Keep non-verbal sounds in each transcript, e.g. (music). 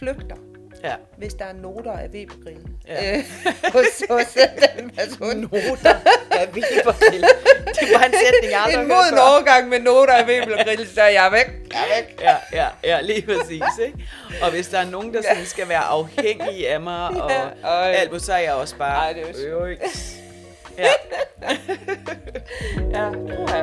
flygter, Ja. hvis der er noter af Webergrillen. Ja. Øh, (laughs) hos, hos den person. Noter af Webergrill. Det var en sætning, jeg aldrig En moden overgang med noter af Webergrillen, så er jeg væk. Jeg er væk. Ja, ja, ja, lige præcis, ikke? Og hvis der er nogen, der sådan skal være afhængige af mig, og Ja, alt så er jeg også bare... Ej, det er jo. Ja. (laughs) Ja, uha.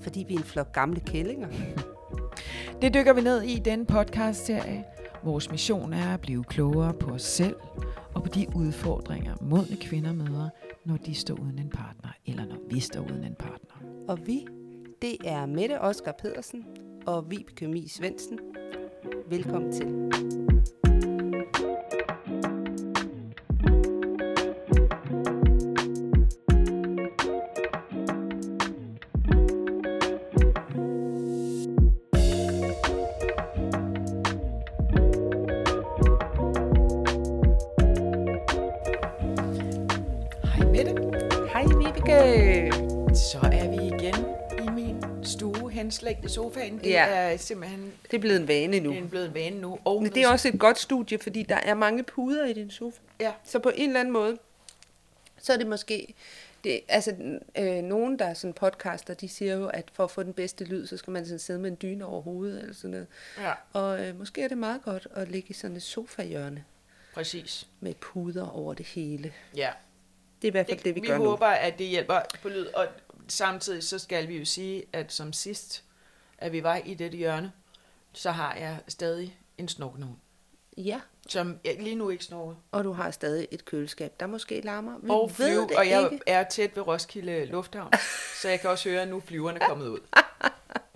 Fordi vi er en flok gamle kællinger? (laughs) Det dykker vi ned i i denne podcast-serie. Vores mission er at blive klogere på os selv og på de udfordringer, modne kvinder møder, når de står uden en partner, eller når vi står uden en partner. Og vi, det er Mette Oskar Pedersen og Vibeke Mie Svendsen. Velkommen til. Det Ja. er simpelthen Det er blevet en vane nu. en blevet en vane nu. Og Men det er også et godt studie, fordi der er mange puder i din sofa. Ja, Så på en eller anden måde, så er det måske... Det, altså, øh, nogen, der er sådan podcaster, de siger jo, at for at få den bedste lyd, så skal man sådan sidde med en dyne over hovedet, eller sådan noget. ja, Og øh, måske er det meget godt at ligge i sådan et sofahjørne præcis. med puder over det hele. Ja. Det er i hvert fald det, det vi, vi gør håber, at det hjælper på lyd. Og samtidig så skal vi jo sige, at som sidst, at vi var i dette hjørne, så har jeg stadig en snorkenhund, nu. Ja, som jeg lige nu ikke snorker. og du har stadig et køleskab, der måske larmer. Vi Og, ved flyve, det og jeg ikke. er tæt ved Roskilde Lufthavn, (laughs) så jeg kan også høre, at nu flyverne er kommet ud.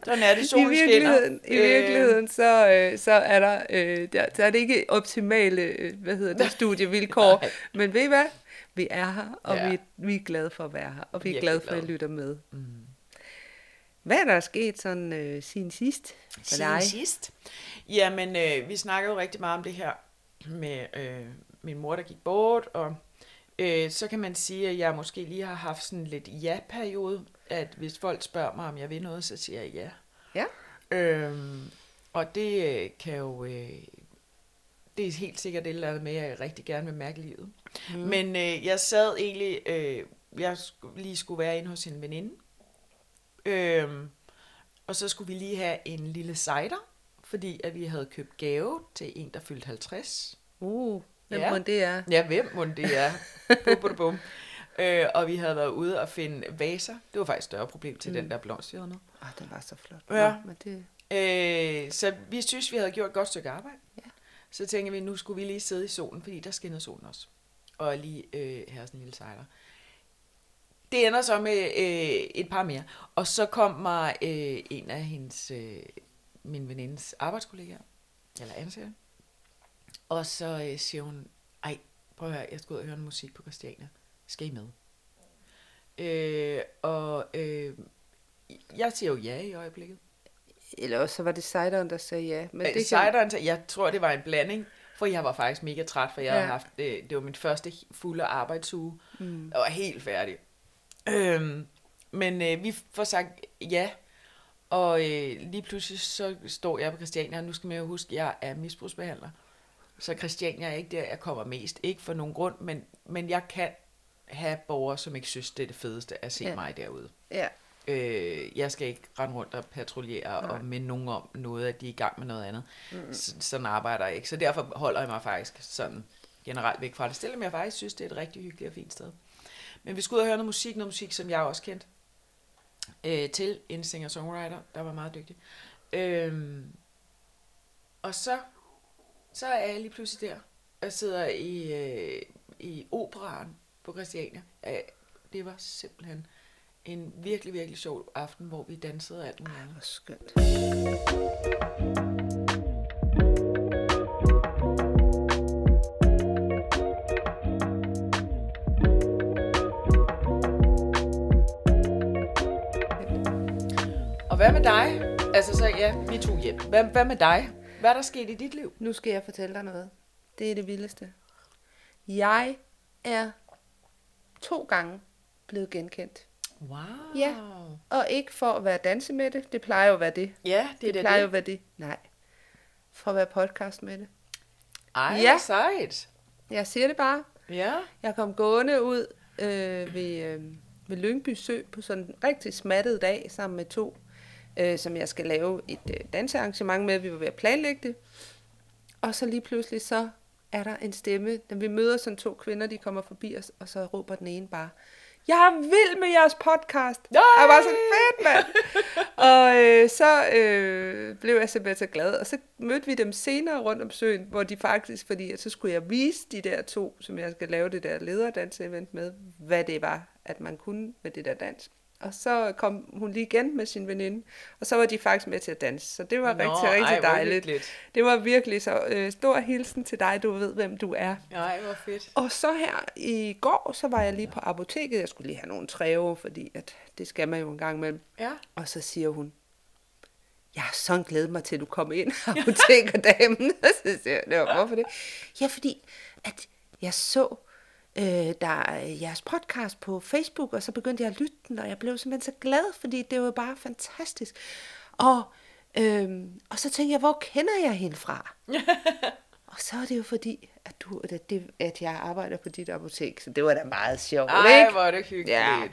Sådan er det, I solen skinner. virkeligheden, I Øh, virkeligheden så, øh, så er der, øh, der, så er det ikke optimale, øh, hvad hedder det, (laughs) studievilkår. Nej. Men ved I hvad? Vi er her, og Ja. vi, vi er glade for at være her, og vi er Virkelig glade for, at I lytter med. Mm. Hvad er der sket sådan øh, siden sidst for Siden dig? sidst? Jamen, øh, vi snakker jo rigtig meget om det her med øh, min mor, der gik bort, og øh, så kan man sige, at jeg måske lige har haft sådan lidt ja-periode, at hvis folk spørger mig, om jeg vil noget, så siger jeg ja. Ja. Øhm, og det øh, kan jo... Øh, det er helt sikkert et eller andet med, at jeg rigtig gerne vil mærke livet. Mm. Men øh, jeg sad egentlig... Øh, jeg lige skulle være inde hos en veninde. Øhm, og så skulle vi lige have en lille cider, fordi at vi havde købt gave til en, der fyldte 50. Uh, hvem Ja. ja. det er? Ja, hvem må det er? (laughs) bum, bum, bum. Øh, og vi havde været ude og finde vaser. Det var faktisk et større problem til mm. den der blomst, vi havde med. Oh, den var så flot. Ja. Nå, men det, Øh, så vi synes, vi havde gjort et godt stykke arbejde. Ja. Så tænker vi, nu skulle vi lige sidde i solen, fordi der skinnede solen også. Og lige øh, have sådan en lille sejler. Det ender så med øh, et par mere. Og så kom mig øh, en af hendes, øh, min venindes arbejdskollegaer, eller ansatte. Og så øh, siger hun, ej, prøv at høre, jeg skal ud og høre noget musik på Christiania. Skal I med? Øh, og øh, jeg siger jo ja i øjeblikket. eller også så var det cideren, der sagde ja. Men Øh, det Cideren, til- jeg tror, det var en blanding, for jeg var faktisk mega træt, for jeg ja. Havde haft, det, det var min første fulde arbejdsuge. Mm. Jeg var helt færdig. Øhm, men øh, vi får sagt ja, og øh, lige pludselig så står jeg på Christiania, og nu skal man jo huske, at jeg er misbrugsbehandler. Så Christiania er ikke der, jeg kommer mest. Ikke for nogen grund, men, men jeg kan have borgere, som ikke synes, det er det fedeste at se ja. Mig derude. Ja. Øh, jeg skal ikke rende rundt og patruljere Nej. og minde nogen om noget, at de er i gang med noget andet. Mm. Så, sådan arbejder jeg ikke. Så derfor holder jeg mig faktisk sådan generelt væk fra det. Selvom jeg faktisk synes, det er et rigtig hyggeligt og fint sted. Men vi skulle ud og høre noget musik, noget musik, som jeg også kendte øh, til. En singer-songwriter, der var meget dygtig. Øh, og så, så er jeg lige pludselig der. og sidder i, øh, i operaren på Christiania. Ja, det var simpelthen en virkelig, virkelig sjov aften, hvor vi dansede alt muligt Ej, Hvor skønt. Hvad med dig? Altså så, ja, vi tog hjem. Hvad, hvad med dig? Hvad er der sket i dit liv? Nu skal jeg fortælle dig noget. Det er det vildeste. Jeg er to gange blevet genkendt. Wow. Ja. Og ikke for at være danse med det. Det plejer jo at være det. Ja, det er Det det. plejer jo at være det. Nej. For at være podcast med det. Ej, ja. sejt. Jeg siger det bare. Ja. Jeg kom gående ud øh, ved, øh, ved Lyngby Sø på sådan en rigtig smattet dag sammen med to, øh, som jeg skal lave et øh, dansearrangement med. Vi var ved at planlægge det. Og så lige pludselig så er der en stemme. Når vi møder sådan to kvinder, de kommer forbi os, og så råber den ene bare, jeg er vild med jeres podcast. Nej! Jeg var sådan fedt, mand. (laughs) og øh, så øh, blev jeg simpelthen så glad. Og så mødte vi dem senere rundt om søen, hvor de faktisk, fordi at så skulle jeg vise de der to, som jeg skal lave det der lederdans-event med, hvad det var, at man kunne med det der dans. Og så kom hun lige igen med sin veninde, og så var de faktisk med til at danse. Så det var Nå, rigtig, ej, rigtig hvor dejligt. hyggeligt. Det var virkelig så øh, stor hilsen til dig, du ved, hvem du er. Ej, hvor fedt. Og så her i går, så var jeg lige på apoteket. Jeg skulle lige have nogle træve, fordi at det skal man jo en gang imellem. Ja. Og så siger hun, jeg har sådan glædet mig til, at du kom ind, apotekerdamen. (laughs) Og (laughs) så siger jeg, "Nå, hvorfor det? Ja, fordi at jeg så øh, der er jeres podcast på Facebook, og så begyndte jeg at lytte den, og jeg blev simpelthen så glad, fordi det var bare fantastisk. Og, øh, og så tænkte jeg, hvor kender jeg hende fra? (laughs) og så er det jo fordi, at, du, at, det, at jeg arbejder på dit apotek, så det var da meget sjovt, Ej, ikke? hvor er det hyggeligt. Ja.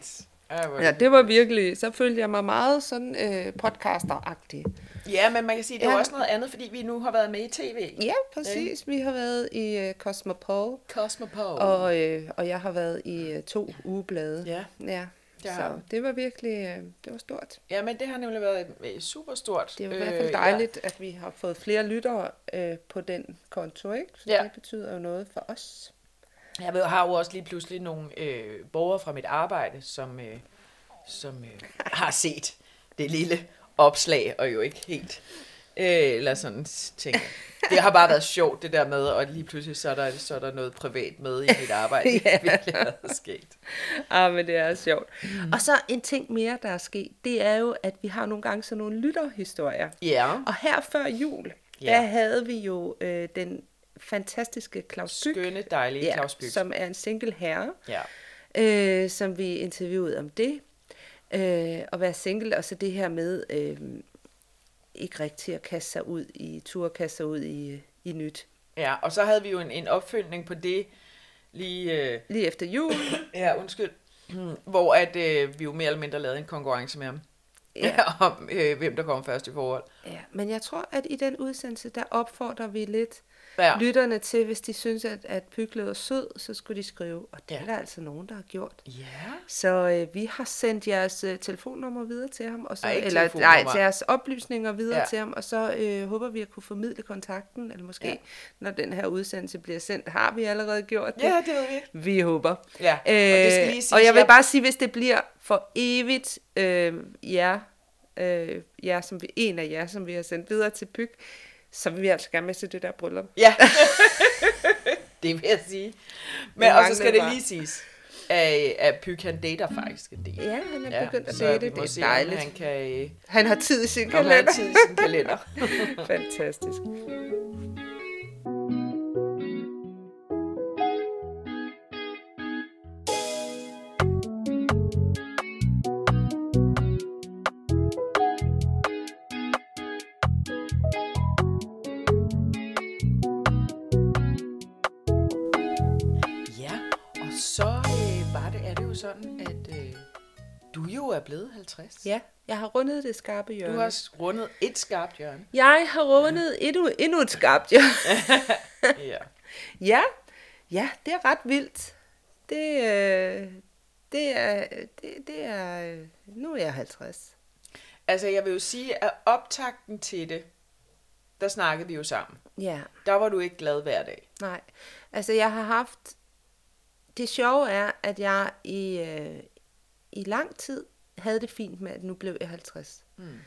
Ja, det var virkelig, så følte jeg mig meget sådan øh, podcaster-agtig. Ja, men man kan sige, det er Ja. ja. også noget andet, fordi vi nu har været med i tv. Ja, præcis. Vi har været i øh, Cosmopol, Cosmopol. og, øh, og jeg har været i øh, to ugeblade. Ja. ja. Har Så det var virkelig, øh, det var stort. Ja, men det har nemlig været øh, super stort. Det er i hvert fald dejligt, at vi har fået flere lyttere øh, på den konto, ikke? Så Ja. det betyder jo noget for os. Jeg har jo også lige pludselig nogle øh, borgere fra mit arbejde, som, øh, som øh, har set det lille opslag, og jo ikke helt, øh, eller sådan ting. Det har bare været sjovt, det der med, og lige pludselig så er der, så er der noget privat med i mit arbejde. (laughs) Det er virkelig været sket. Ah, men det er sjovt. Mm. Og så en ting mere, der er sket, det er jo, at vi har nogle gange sådan nogle lytterhistorier. Ja, Og her før jul, Ja. der havde vi jo øh, den fantastiske Claus Byg, skønne, dejlige ja, Claus Byg. som er en single herre, Ja. øh, som vi interviewede om det. Øh, at være single, og så det her med øh, ikke rigtig at kaste sig ud i, tur kaste sig ud i, i nyt. ja, og så havde vi jo en, en opfølgning på det, lige, øh, Lige efter jul, (coughs) ja, undskyld, (clears throat) hvor at øh, vi jo mere eller mindre lavede en konkurrence med ham. Ja. (laughs) om øh, hvem der kom først i forhold. ja, men jeg tror, at i den udsendelse, der opfordrer vi lidt Ja. lytterne til, hvis de synes, at, at Pyg lyder sød, så skulle de skrive, og det Ja. er der altså nogen, der har gjort. Ja. Så øh, vi har sendt jeres øh, telefonnummer videre til ham, og så, Ej, eller nej, til jeres oplysninger videre ja. Til ham, og så øh, håber vi at kunne formidle kontakten, eller måske, ja. Når den her udsendelse bliver sendt, har vi allerede gjort det. Ja, det ved vi. Vi håber. Ja, og det skal lige siges, og jeg vil bare sige, hvis det bliver for evigt øh, jer, øh, jer som vi, en af jer, som vi har sendt videre til Pyg, så vil vi altså gerne med til det der bryllup. Ja. (laughs) det vil jeg sige. Men og så skal det lige siges, at, at Pyg han dater faktisk en del. Ja, han er begyndt at date, det er se, dejligt. han kan øh, Han har tid i sin om han kalender. har tid i sin kalender. (laughs) Fantastisk. 60. Ja, jeg har rundet det skarpe hjørne. Du har rundet et skarpt hjørne. Jeg har rundet ja. endnu, endnu et skarpt hjørne. (laughs) ja. ja. Ja, det er ret vildt. Det, øh, det, er, det, det er... Øh, nu er jeg 50. Altså, jeg vil jo sige, at optakten til det, der snakkede vi jo sammen. Ja. Der var du ikke glad hver dag. Nej. Altså, jeg har haft... Det sjove er, at jeg i, øh, i lang tid havde det fint med, at nu blev jeg 50. Mm.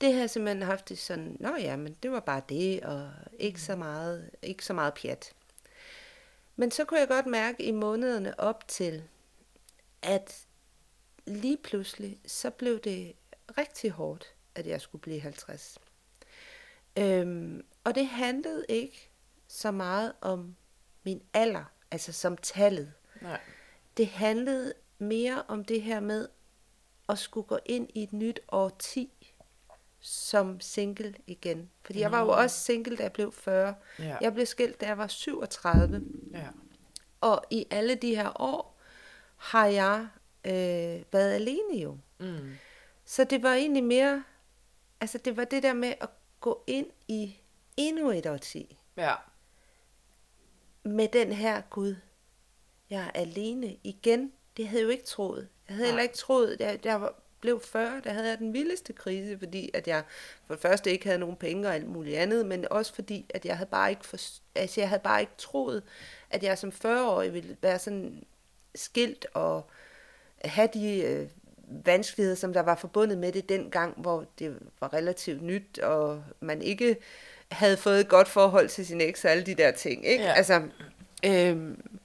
Det har jeg simpelthen haft det sådan, nå ja, men det var bare det, og ikke så meget, ikke så meget pjat. Men så kunne jeg godt mærke i månederne op til, at lige pludselig, så blev det rigtig hårdt, at jeg skulle blive 50. Øhm, og det handlede ikke så meget om min alder, altså som tallet. Nej. Det handlede mere om det her med at skulle gå ind i et nyt årti som single igen. Fordi jeg var jo også single, da jeg blev 40. Ja. Jeg blev skilt, da jeg var 37. Ja. Og i alle de her år har jeg øh, været alene jo. Mm. Så det var egentlig mere, altså det var det der med at gå ind i endnu et årti Ja. med den her Gud. Jeg er alene igen. Det havde jeg jo ikke troet. Jeg havde Nej. heller ikke troet, da jeg var, blev 40, der havde jeg den vildeste krise, fordi at jeg for det første ikke havde nogen penge og alt muligt andet, men også fordi, at jeg havde bare ikke, for, altså jeg havde bare ikke troet, at jeg som 40-årig ville være sådan skilt og have de øh, vanskeligheder, som der var forbundet med det dengang, hvor det var relativt nyt, og man ikke havde fået et godt forhold til sin eks og alle de der ting. Ikke? Ja. Altså, øhm,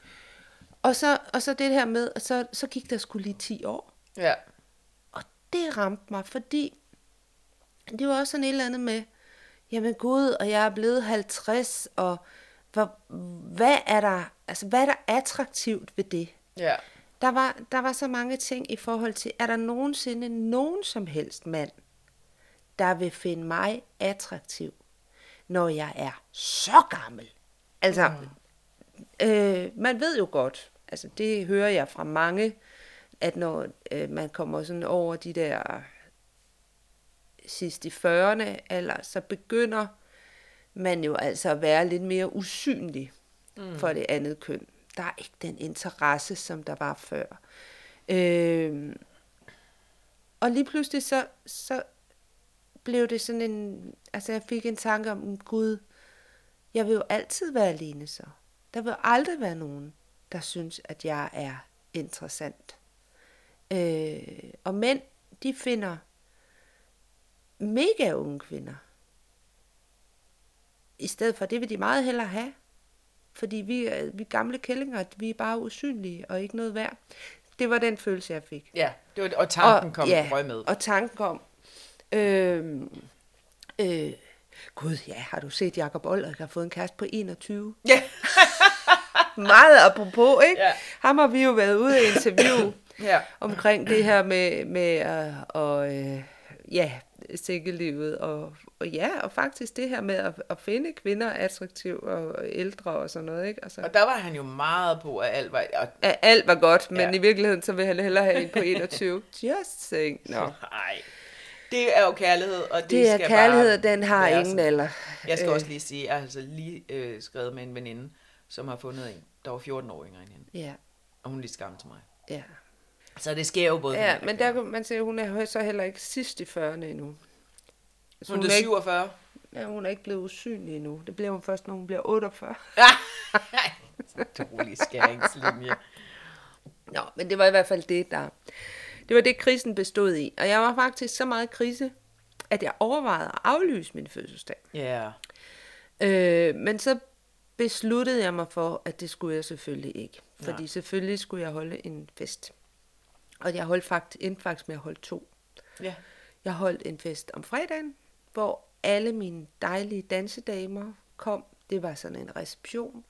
og, så, og så det her med, og så, så gik der skulle lige 10 år. Ja. Og det ramte mig, fordi det var også sådan et eller andet med, jamen gud, og jeg er blevet 50, og hvor, hvad er der, altså hvad er der attraktivt ved det? Ja. Der var, der var så mange ting i forhold til, er der nogensinde nogen som helst mand, der vil finde mig attraktiv, når jeg er så gammel? Altså, mm. Øh, man ved jo godt, altså det hører jeg fra mange, at når øh, man kommer sådan over de der sidst i 40'erne, eller så begynder man jo altså at være lidt mere usynlig mm. for det andet køn. Der er ikke den interesse, som der var før. Øh, og lige pludselig så, så blev det sådan en, altså jeg fik en tanke om, Gud, jeg vil jo altid være alene så. Der vil aldrig være nogen, der synes, at jeg er interessant. Øh, og mænd, de finder mega unge kvinder. I stedet for, det vil de meget hellere have. Fordi vi, er- vi gamle kællinger, vi er bare usynlige og ikke noget værd. Det var den følelse, jeg fik. Ja. Det var, og tanken kom ja. røg med. Og tanken kom. Øh, øh, Gud, ja, har du set Jacob der har fået en kæreste på 21? Ja. (laughs) Meget apropos, ikke? Ja. Ham har vi jo været ude at interview (clears throat) Ja. omkring det her med, med øh, og, øh, ja, single-livet, og, og ja, og faktisk det her med at, at finde kvinder attraktiv og ældre og sådan noget, ikke? Altså, Og der var han jo meget på, at alt var... Og, at alt var godt, men Ja. i virkeligheden, så vil han hellere have en på 21. (laughs) Just saying. No. nej. Det er jo kærlighed, og det, Det er skal kærlighed, bare den har ingen alder. Jeg skal Øh. også lige sige, at jeg har altså lige øh, skrevet med en veninde, som har fundet en, der var 14 år yngre end hende. Ja, Og hun er lige så gammel til mig. ja. Så det sker jo både Ja, men der kan man se, hun er så heller ikke sidst i 40'erne endnu. Så Hun hun, er er ikke, 47. ja, hun er ikke blevet usynlig endnu. Det bliver hun først, når hun bliver 48. (laughs) Dårlig skæringslinje. Nå, men det var i hvert fald det, der... Det var det, krisen bestod i. Og jeg var faktisk så meget krise, at jeg overvejede at aflyse min fødselsdag. Ja. Øh, men så besluttede jeg mig for, at det skulle jeg selvfølgelig ikke. Fordi Nej. selvfølgelig skulle jeg holde en fest. Og jeg holdt faktisk, endte faktisk med at holde to. Ja. Jeg holdt en fest om fredagen, hvor alle mine dejlige dansedamer kom. Det var sådan en reception.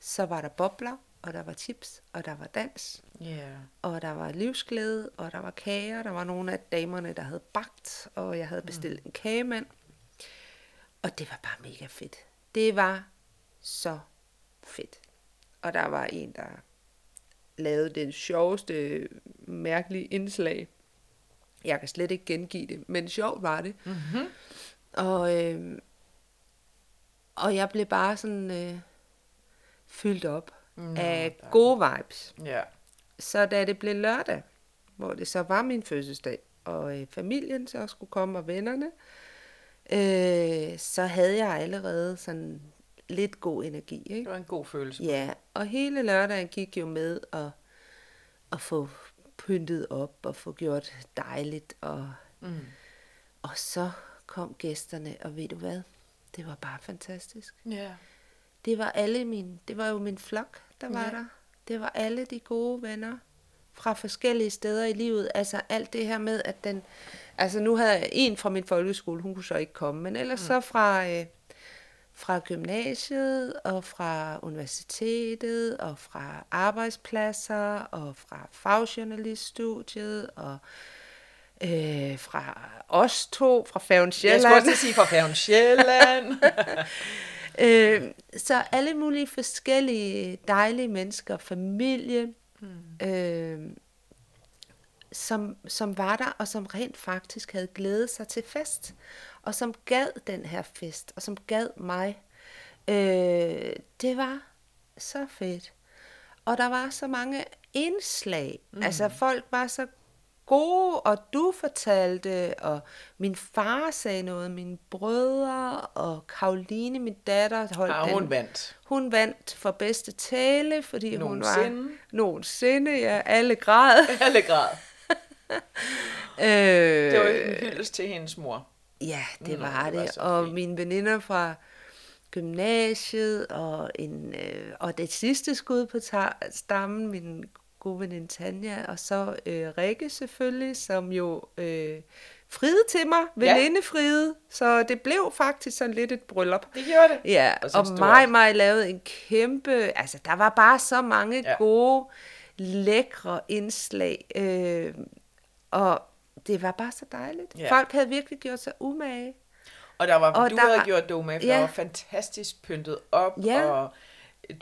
Så var der bobler, og der var chips, og der var dans, Ja. og der var livsglæde, og der var kager. Der var nogle af damerne, der havde bagt, og jeg havde bestilt en kagemand. Og det var bare mega fedt. Det var så fedt. Og der var en, der lavede den sjoveste, mærkelige indslag. Jeg kan slet ikke gengive det, men sjovt var det. Mm-hmm. Og, øh, og jeg blev bare sådan øh, fyldt op Mm, af gode vibes. Ja. Så da det blev lørdag, hvor det så var min fødselsdag, og øh, familien så skulle komme, og vennerne, øh, så havde jeg allerede sådan lidt god energi. Ikke? Det var en god følelse. Ja, og hele lørdagen gik jo med at, at få pyntet op og få gjort dejligt. Og, Mm. og så kom gæsterne, og ved du hvad? Det var bare fantastisk. Ja. Det var alle min, det var jo min flok, der var Ja. der. Det var alle de gode venner fra forskellige steder i livet. Altså alt det her med, at den... Altså nu havde jeg en fra min folkeskole, hun kunne så ikke komme, men ellers mm. så fra, øh, fra gymnasiet og fra universitetet og fra arbejdspladser og fra fagjournaliststudiet og øh, fra os to, fra Færgen Jeg skulle Sjælland. også sige fra Færgen Sjælland. (laughs) (laughs) Øh, så alle mulige forskellige dejlige mennesker, familie, mm. øh, som, som var der, og som rent faktisk havde glædet sig til fest, og som gad den her fest, og som gad mig. Øh, det var så fedt. Og der var så mange indslag. Mm. Altså folk var så gode, og du fortalte, og min far sagde noget, mine brødre, og Karoline, min datter, holdt Ja, hun den. vandt. Hun vandt for bedste tale, fordi hun var... Nogensinde. Nogensinde, ja. Alle græd. Alle grad. (laughs) øh, Det var en hyldest til hendes mor. Ja, det Nå, var det det. var og fint. mine veninder fra gymnasiet, og, en, øh, og det sidste skud på ta- stammen, min gode veninde Tanja, og så øh, Rikke selvfølgelig, som jo øh, friede til mig, Ja. veninde friede, så det blev faktisk sådan lidt et bryllup. Det gjorde det. Ja, Og og mig, mig lavede en kæmpe, altså der var bare så mange Ja. ja. gode, lækre indslag, øh, og det var bare så dejligt. Ja. Folk havde virkelig gjort sig umage. Og der var, Og du der havde var- gjort det med, for Ja. der var fantastisk pyntet op, Ja. og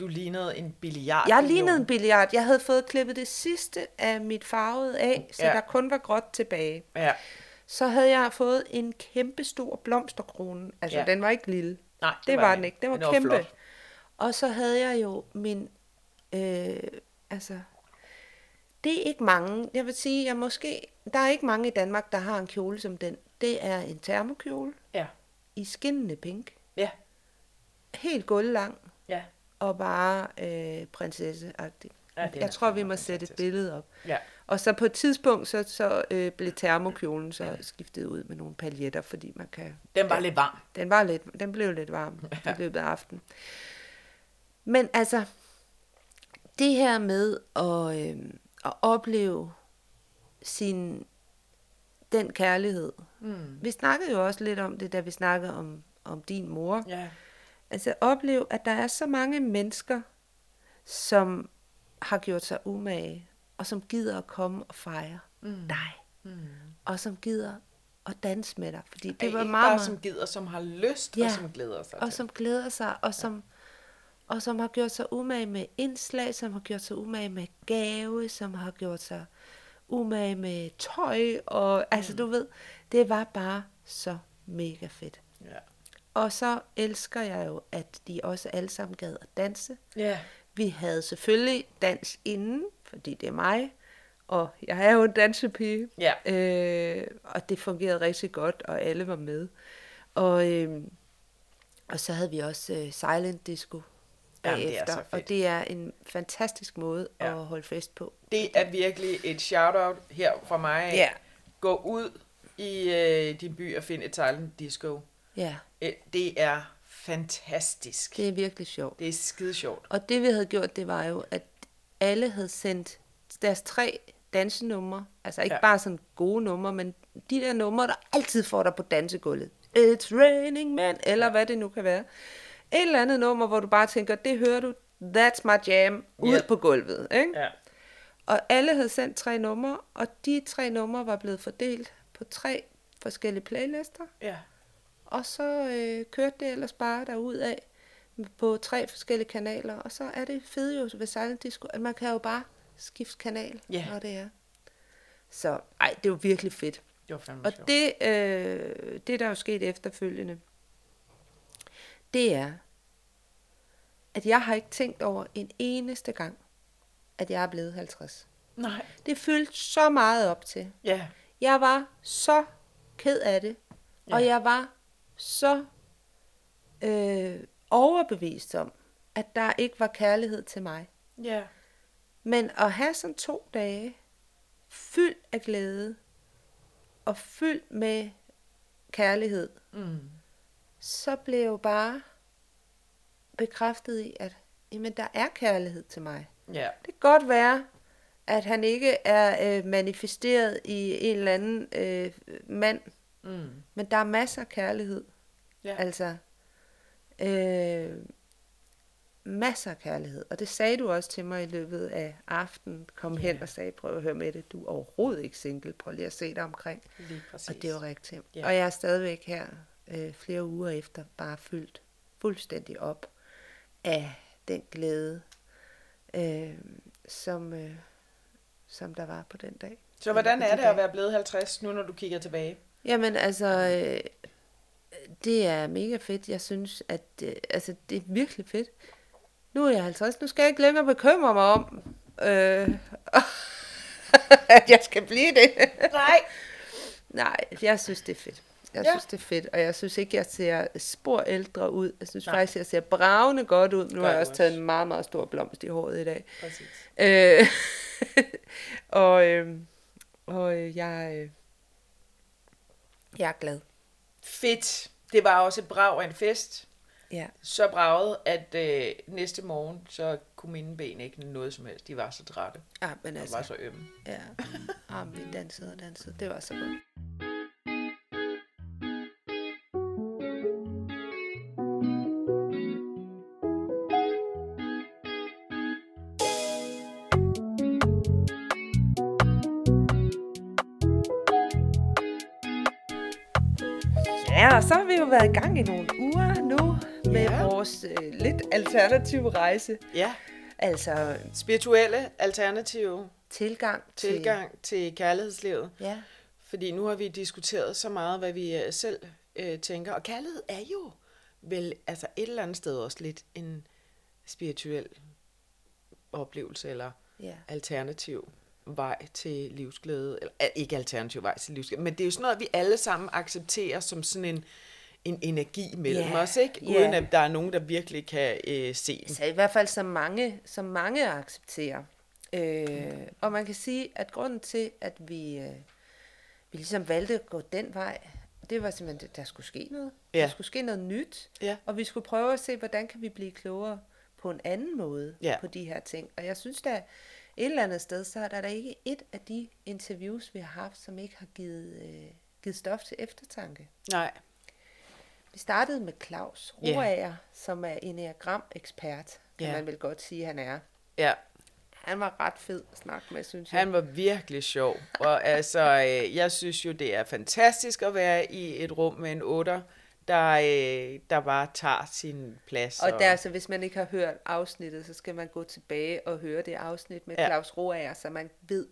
du lignede en billiard. Jeg lignede en billiard. Jeg havde fået klippet det sidste af mit farvede af, så Ja. der kun var gråt tilbage. Ja. Så havde jeg fået en kæmpe stor blomsterkrone. Altså, Ja. den var ikke lille. Nej, det, var den ikke. Den var, Den var kæmpe. flot. Og så havde jeg jo min... Øh, altså... Det er ikke mange. Jeg vil sige, jeg måske... Der er ikke mange i Danmark, der har en kjole som den. Det er en termokjole Ja. i skinnende pink. Ja. Helt gulvlang Ja. og bare øh, prinsesseagtig. Ja, Ja, den jeg tror, vi må sætte et billede op. Ja. Og så på et tidspunkt, så, så øh, blev termokjolen så skiftet ud med nogle paljetter, fordi man kan... Den var lidt varm. Den, var lidt, den blev lidt varm (laughs) i løbet af aftenen. Men altså, det her med at, øh, at opleve sin, den kærlighed. Mm. Vi snakkede jo også lidt om det, da vi snakkede om, om din mor. Ja. Altså opleve, at der er så mange mennesker, som har gjort sig umage, og som gider at komme og fejre Mm. dig, Mm. og som gider at danse med dig, fordi det Det var ikke meget, bare meget, som gider, som har lyst, og Ja. som glæder sig og til. som glæder sig, og som, og som har gjort sig umage med indslag, som har gjort sig umage med gave, som har gjort sig umage med tøj, og altså du ved, det var bare så mega fedt. Ja. Og så elsker jeg jo, at de også alle sammen gad at danse. Ja. Vi havde selvfølgelig dans inden, fordi det er mig, og jeg er jo en dansepige. Ja. Øh, og det fungerede rigtig godt, og alle var med. Og, øh, og så havde vi også øh, silent disco Jamen, det er og det er en fantastisk måde Ja. at holde fest på. Det er virkelig et shout-out her fra mig. Ja. Gå ud i øh, din by og find et silent disco. Ja, Øh, Det er fantastisk. det er virkelig sjovt. Det er skide sjovt. Og det vi havde gjort, det var jo, at alle havde sendt deres tre dansenumre, altså ikke ja. bare sådan gode numre, men de der numre, der altid får dig på dansegulvet. It's raining man, eller ja. hvad det nu kan være. Et eller andet nummer, hvor du bare tænker, det hører du, that's my jam, ud Ja. på gulvet. Ikke? Ja. Og alle havde sendt tre numre, og de tre numre var blevet fordelt på tre forskellige playlister. Ja. Og så øh, kørte det ellers bare derud af på tre forskellige kanaler. Og så er det fede jo ved Silent Disco, at man kan jo bare skifte kanal, Ja. når det er. Så ej, det var virkelig fedt. Det var Og sjovt. det, øh, det, der er jo sket efterfølgende, det er, at jeg har ikke tænkt over en eneste gang, at jeg er blevet 50. Nej. Det fyldte så meget op til. Ja. Jeg var så ked af det, ja. og jeg var så øh, overbevist om, at der ikke var kærlighed til mig. Ja. Men at have sådan to dage, fyldt af glæde, og fyldt med kærlighed, Mm. Så blev jeg jo bare bekræftet i, at jamen, der er kærlighed til mig. Ja. Det kan godt være, at han ikke er øh, manifesteret i en eller anden øh, mand, Mm. men der er masser af kærlighed. Ja. Altså, øh, masser af kærlighed. Og det sagde du også til mig i løbet af aftenen. Kom Ja. hen og sagde, prøv at høre med det. Du er overhovedet ikke single. Prøv lige at se dig omkring. Lige præcis. Og det er jo rigtigt. Ja. Og jeg er stadigvæk her øh, flere uger efter, bare fyldt fuldstændig op af den glæde, øh, som, øh, som der var på den dag. Så hvordan er de det at være blevet 50 nu, når du kigger tilbage? Jamen altså, øh, det er mega fedt. Jeg synes, at øh, altså, det er virkelig fedt. Nu er jeg 50, nu skal jeg ikke længere bekymre mig om, øh, (laughs) at jeg skal blive det. Nej. (laughs) Nej, jeg synes, det er fedt. Jeg Ja. synes, det er fedt, og jeg synes ikke, jeg ser spor ældre ud. Jeg synes Nej. Faktisk, jeg ser bravende godt ud. Nu har jeg også taget en meget, meget stor blomst i håret i dag. Præcis. Øh, (laughs) og øh, og øh, jeg, øh, jeg er glad. Fedt. Det var også et brag af en fest. Ja. Så braget, at øh, næste morgen, så kunne mine ben ikke noget som helst. De var så trætte Ja, men og altså, var så ømme. ja. Ah, vi dansede og dansede. Det var så godt. Så har vi jo været i gang i nogle uger nu med Ja. vores øh, lidt alternative rejse. Ja. Altså Spirituelle, alternative tilgang til... tilgang til kærlighedslivet. Ja, Fordi nu har vi diskuteret så meget, hvad vi øh, selv øh, tænker. Og kærlighed er jo vel altså et eller andet sted også lidt en spirituel oplevelse eller ja. alternativ vej til livsglæde. Eller ikke alternativ vej til livsglæde, men det er jo sådan noget, vi alle sammen accepterer som sådan en, en energi mellem Ja, os, ikke? Uden at der er nogen, der virkelig kan øh, se den. Altså i hvert fald som mange, som mange accepterer. Øh, og man kan sige, at grunden til, at vi, øh, vi ligesom valgte at gå den vej, det var simpelthen, at der skulle ske noget. Ja. Der skulle ske noget nyt. Ja. Og vi skulle prøve at se, hvordan kan vi blive klogere på en anden måde Ja. på de her ting. Og jeg synes da, et eller andet sted, så er der da ikke et af de interviews, vi har haft, som ikke har givet, øh, givet stof til eftertanke. Nej. Vi startede med Claus. Roager, som er enneagram-ekspert, kan Ja. man vel godt sige, han er. Ja, Han var ret fed at snakke med, synes jeg. han var virkelig sjov. Og altså, øh, jeg synes jo, det er fantastisk at være i et rum med en otter, der, øh, der bare tager sin plads. Og der, så hvis man ikke har hørt afsnittet, så skal man gå tilbage og høre det afsnit med Ja. Claus Roager, så man ved,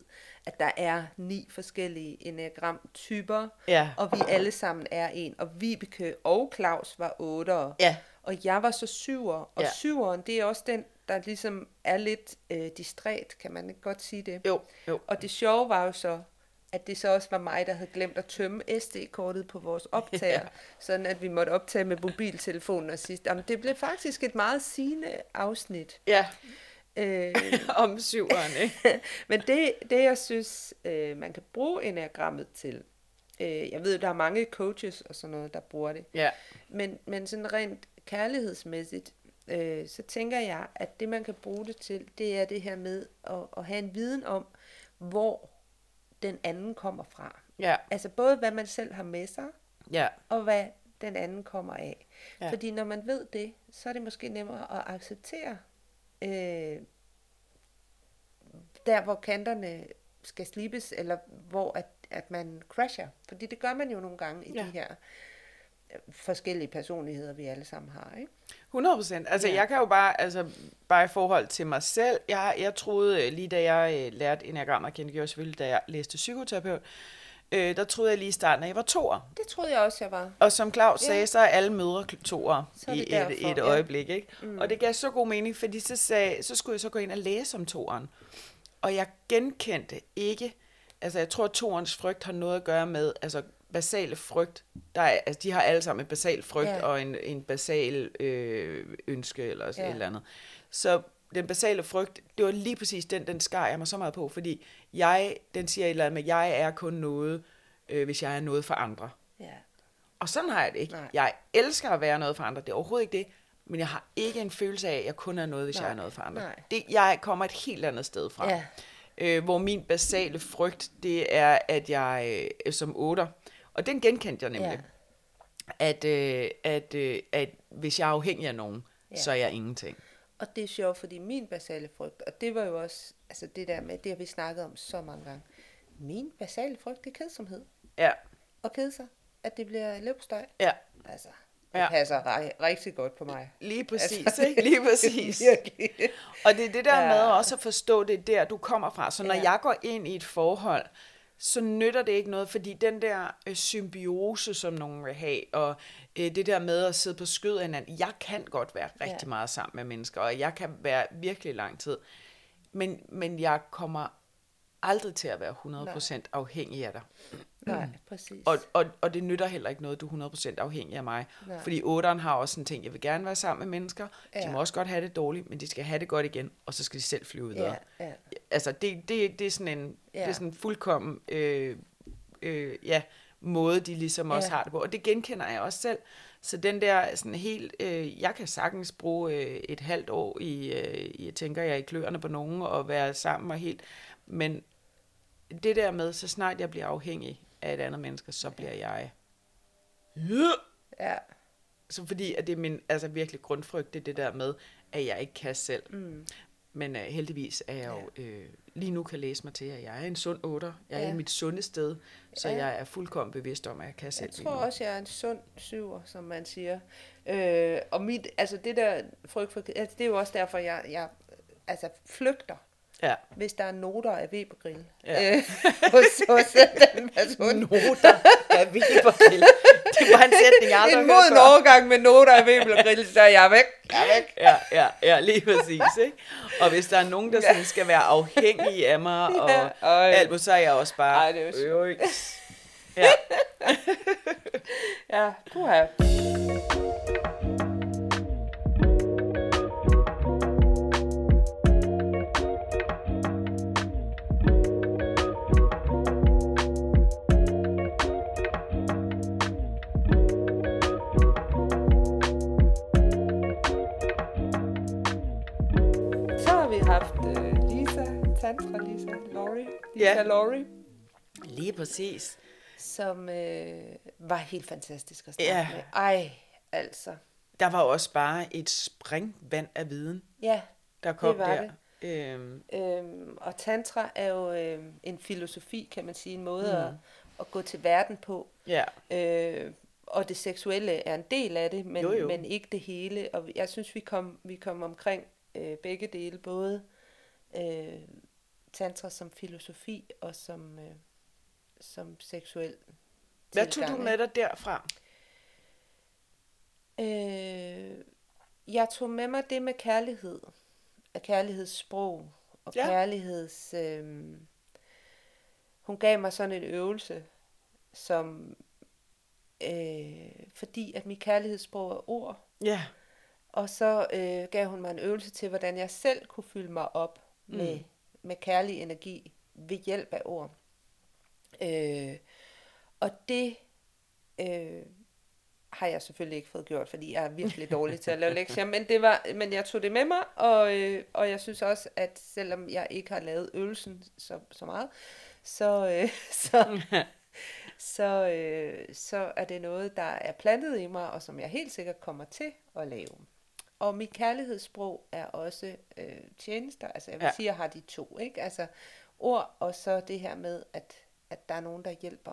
at der er ni forskellige enneagram-typer, Ja. og vi alle sammen er en. Og Vibeke og Claus var otter, Ja. og jeg var så syver. Og Ja. ja. syveren, det er også den, der ligesom er lidt øh, distræt, kan man ikke godt sige det? Jo, jo. Og det sjove var jo så, at det så også var mig, der havde glemt at tømme SD-kortet på vores optager, Ja. sådan at vi måtte optage med mobiltelefonen og sidst. Jamen, det blev faktisk et meget sigende afsnit. Ja, Øh, (laughs) om syveren, ikke? (laughs) men det, det, jeg synes, øh, man kan bruge enagrammet til, øh, jeg ved der er mange coaches og sådan noget, der bruger det, Ja, men, men sådan rent kærlighedsmæssigt, øh, så tænker jeg, at det man kan bruge det til, det er det her med at, at have en viden om, hvor den anden kommer fra. ja, Altså både hvad man selv har med sig, ja, og hvad den anden kommer af. Ja. Fordi når man ved det, så er det måske nemmere at acceptere øh, der, hvor kanterne skal slibes, eller hvor at, at man crasher. Fordi det gør man jo nogle gange i Ja. de her forskellige personligheder, vi alle sammen har. Ikke? 100 procent. Altså, Ja. jeg kan jo bare, altså, bare i forhold til mig selv, jeg, jeg troede, øh, lige da jeg øh, lærte enneagram at kende, gjorde selvfølgelig, da jeg læste psykoterapeut, øh, der troede jeg lige i starten, at jeg var toer. Det troede jeg også, jeg var. Og som Claus Ja. sagde, så er alle mødre toer er i et, derfor, et ja. øjeblik. Ikke? Mm. Og det gav så god mening, fordi så, sagde, så skulle jeg så gå ind og læse om toeren. Og jeg genkendte ikke altså jeg tror, at toernes frygt har noget at gøre med, altså basale frygt, der er, altså de har alle sammen en basal frygt Ja. og en, en basal øh, ønske eller sådan Ja. et eller andet. Så den basale frygt, det var lige præcis den, den skar jeg mig så meget på, fordi jeg, den siger et eller andet med, jeg er kun noget, øh, hvis jeg er noget for andre. Ja. Og sådan har jeg det ikke. Nej. Jeg elsker at være noget for andre. Det er overhovedet ikke det. Men jeg har ikke en følelse af, at jeg kun er noget, hvis Nej. jeg er noget for andre. Nej. Det, jeg kommer et helt andet sted fra. Ja. Øh, hvor min basale frygt, det er, at jeg øh, som otter, og den genkendte jeg nemlig, Ja. at, øh, at, øh, at hvis jeg er afhængig af nogen, Ja. så er jeg ingenting. Og det er sjovt, fordi min basale frygt, og det var jo også, altså det der med, det har vi snakket om så mange gange. Min basale frygt, det er kedsomhed. Ja, Og kede sig, at det bliver løbstøj. ja. Altså, det Ja. passer ri- rigtig godt på mig. Lige præcis, Altså, ikke? (laughs) Lige præcis. Og det er det der Ja. med også at forstå, det er der, du kommer fra. Så når Ja. jeg går ind i et forhold, så nytter det ikke noget, fordi den der øh, symbiose, som nogen vil have, og øh, det der med at sidde på skød af hinanden, jeg kan godt være rigtig Ja. meget sammen med mennesker, og jeg kan være virkelig lang tid, men, men jeg kommer aldrig til at være 100% afhængig af dig. Nej, præcis. Og, og, og det nytter heller ikke noget, du er 100% afhængig af mig. Nej. Fordi otteren har også en ting, jeg vil gerne være sammen med mennesker. De Ja. må også godt have det dårligt, men de skal have det godt igen, og så skal de selv flyve videre. ja, ja. Altså, det, det, det er sådan en, ja. det er sådan en fuldkommen øh, øh, ja, måde, de ligesom også Ja. har det på. Og det genkender jeg også selv. Så den der sådan helt, øh, jeg kan sagtens bruge øh, et halvt år i, øh, jeg tænker jeg, i kløerne på nogen, og være sammen og helt, men det der med, så snart jeg bliver afhængig af et andet menneske, så bliver jeg ja. Så fordi, at det er min altså virkelig grundfrygt, det er det der med, at jeg ikke kan selv. Mm. Men uh, heldigvis er jeg jo, øh, lige nu kan læse mig til, at jeg er en sund otter. Jeg er Ja. i mit sunde sted, så Ja. jeg er fuldkommen bevidst om, at jeg kan selv Jeg tror nu. også, jeg er en sund syver, som man siger. Øh, og mit, altså det der frygt for, altså det er jo også derfor, jeg, jeg altså flygter, Ja. hvis der er noter af Weber-grill. Ja. Øh, (laughs) hos, hos den person. Noter af Weber-grill. Det var en sætning, jeg aldrig En moden overgang med noter af Weber-grill, så er jeg væk. Jeg er væk. Ja, ja, ja, lige præcis, ikke? Og hvis der er nogen, der sådan skal være afhængige af mig, og Ja, ej. alt så er jeg også bare... Ej, det er jo Ja. (laughs) Ja, puha. Lisa, Tantra Lisa, Laurie, Lisa Ja. Laurie, Lige præcis. som øh, var helt fantastisk at snakke Ja. med. Ej, altså. Der var også bare et springvand af viden, Ja, der kom var der. Øhm, øhm, og tantra er jo øhm, en filosofi, kan man sige, en måde mm. at, at gå til verden på. ja, Øh, og det seksuelle er en del af det, men, Jo, jo. men ikke det hele. Og jeg synes, vi kom, vi kom omkring øh, begge dele, både øh, tantra som filosofi og som, øh, som seksuel hvad tog tilgang, du ikke? med dig derfra? Øh, jeg tog med mig det med kærlighed, og kærlighedssprog, og ja. kærligheds... Øh, hun gav mig sådan en øvelse, som... Øh, fordi at mit kærlighedssprog er ord, Ja, og så øh, gav hun mig en øvelse til, hvordan jeg selv kunne fylde mig op mm. med, med kærlig energi ved hjælp af ord. Øh, og det øh, har jeg selvfølgelig ikke fået gjort, fordi jeg er virkelig dårlig til at lave lektier, men, det var, men jeg tog det med mig, og, øh, og jeg synes også, at selvom jeg ikke har lavet øvelsen så, så meget, så, øh, (laughs) så, så, øh, så er det noget, der er plantet i mig, og som jeg helt sikkert kommer til at lave. Og mit kærlighedssprog er også øh, tjenester, altså jeg vil Ja. sige, at jeg har de to, ikke? Altså ord, og så det her med, at, at der er nogen, der hjælper.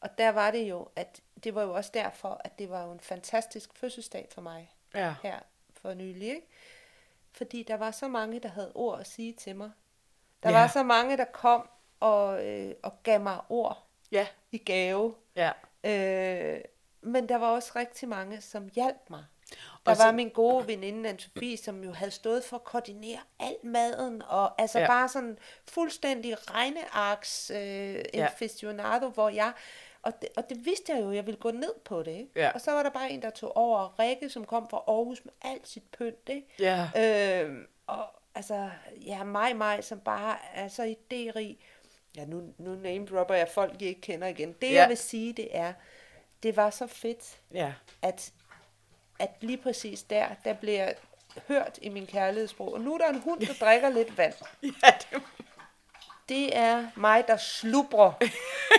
Og der var det jo, at det var jo også derfor, at det var jo en fantastisk fødselsdag for mig ja, her for nylig, ikke? Fordi der var så mange, der havde ord at sige til mig. Der Ja. var så mange, der kom og, øh, og gav mig ord ja, i gave. ja. Øh, men der var også rigtig mange, som hjalp mig. Der Og var så- min gode veninde, Anne-Sophie, som jo havde stået for at koordinere al maden, og altså Ja. bare sådan fuldstændig regnearks øh, Ja. ja. aficionado, hvor jeg, og det, og det vidste jeg jo, jeg ville gå ned på det, ikke? Ja. Og så var der bare en, der tog over, Rikke, som kom fra Aarhus med alt sit pynt, ikke? Ja. Øh, og altså, ja, mig, mig, som bare er så idérig. Ja, nu, nu name dropper jeg folk, jeg ikke kender igen. Det, ja. jeg vil sige, det er, det var så fedt, Ja. at, at lige præcis der, der blev jeg hørt i min kærlighedssprog. Og nu er der en hund, der drikker lidt vand. (laughs) Ja, det Det er mig, der slubrer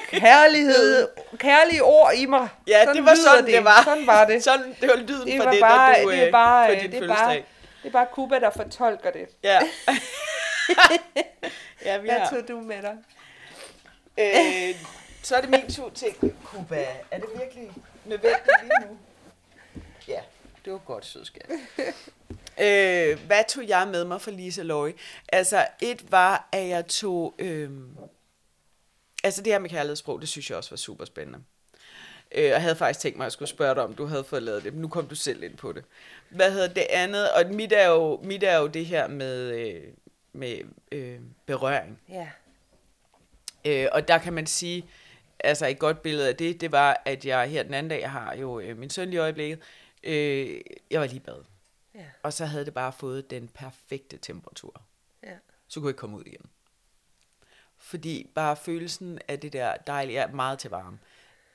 kærlighed, kærlige ord i mig. Ja, det var sådan, det. var. Sådan var det. Sådan, det var lyden Det for var det, bare, du, det er øh, bare, på din det er bare, det er bare Cuba, der fortolker det. Ja. (laughs) ja, vi Hvad tog du med dig? Øh, så er det min tur til Cuba. Er det virkelig nødvendigt lige nu? Det var godt, sødskat. (laughs) øh, hvad tog jeg med mig fra Lisa Løje? Altså, et var, at jeg tog... Øh, altså, det her med kærlighedssprog, det synes jeg også var super spændende. Øh, jeg havde faktisk tænkt mig, at jeg skulle spørge dig, om du havde fået lavet det, men nu kom du selv ind på det. Hvad hedder det andet? Og mit er jo, mit er jo det her med, øh, med øh, berøring. Ja. Øh, og der kan man sige, altså et godt billede af det, det var, at jeg her den anden dag, jeg har jo øh, min søn i øjeblikket, øh, jeg var lige i bad. Ja. Og så havde det bare fået den perfekte temperatur. Ja. Så kunne jeg ikke komme ud igen. Fordi bare følelsen af det der dejlige, jeg er meget til varme.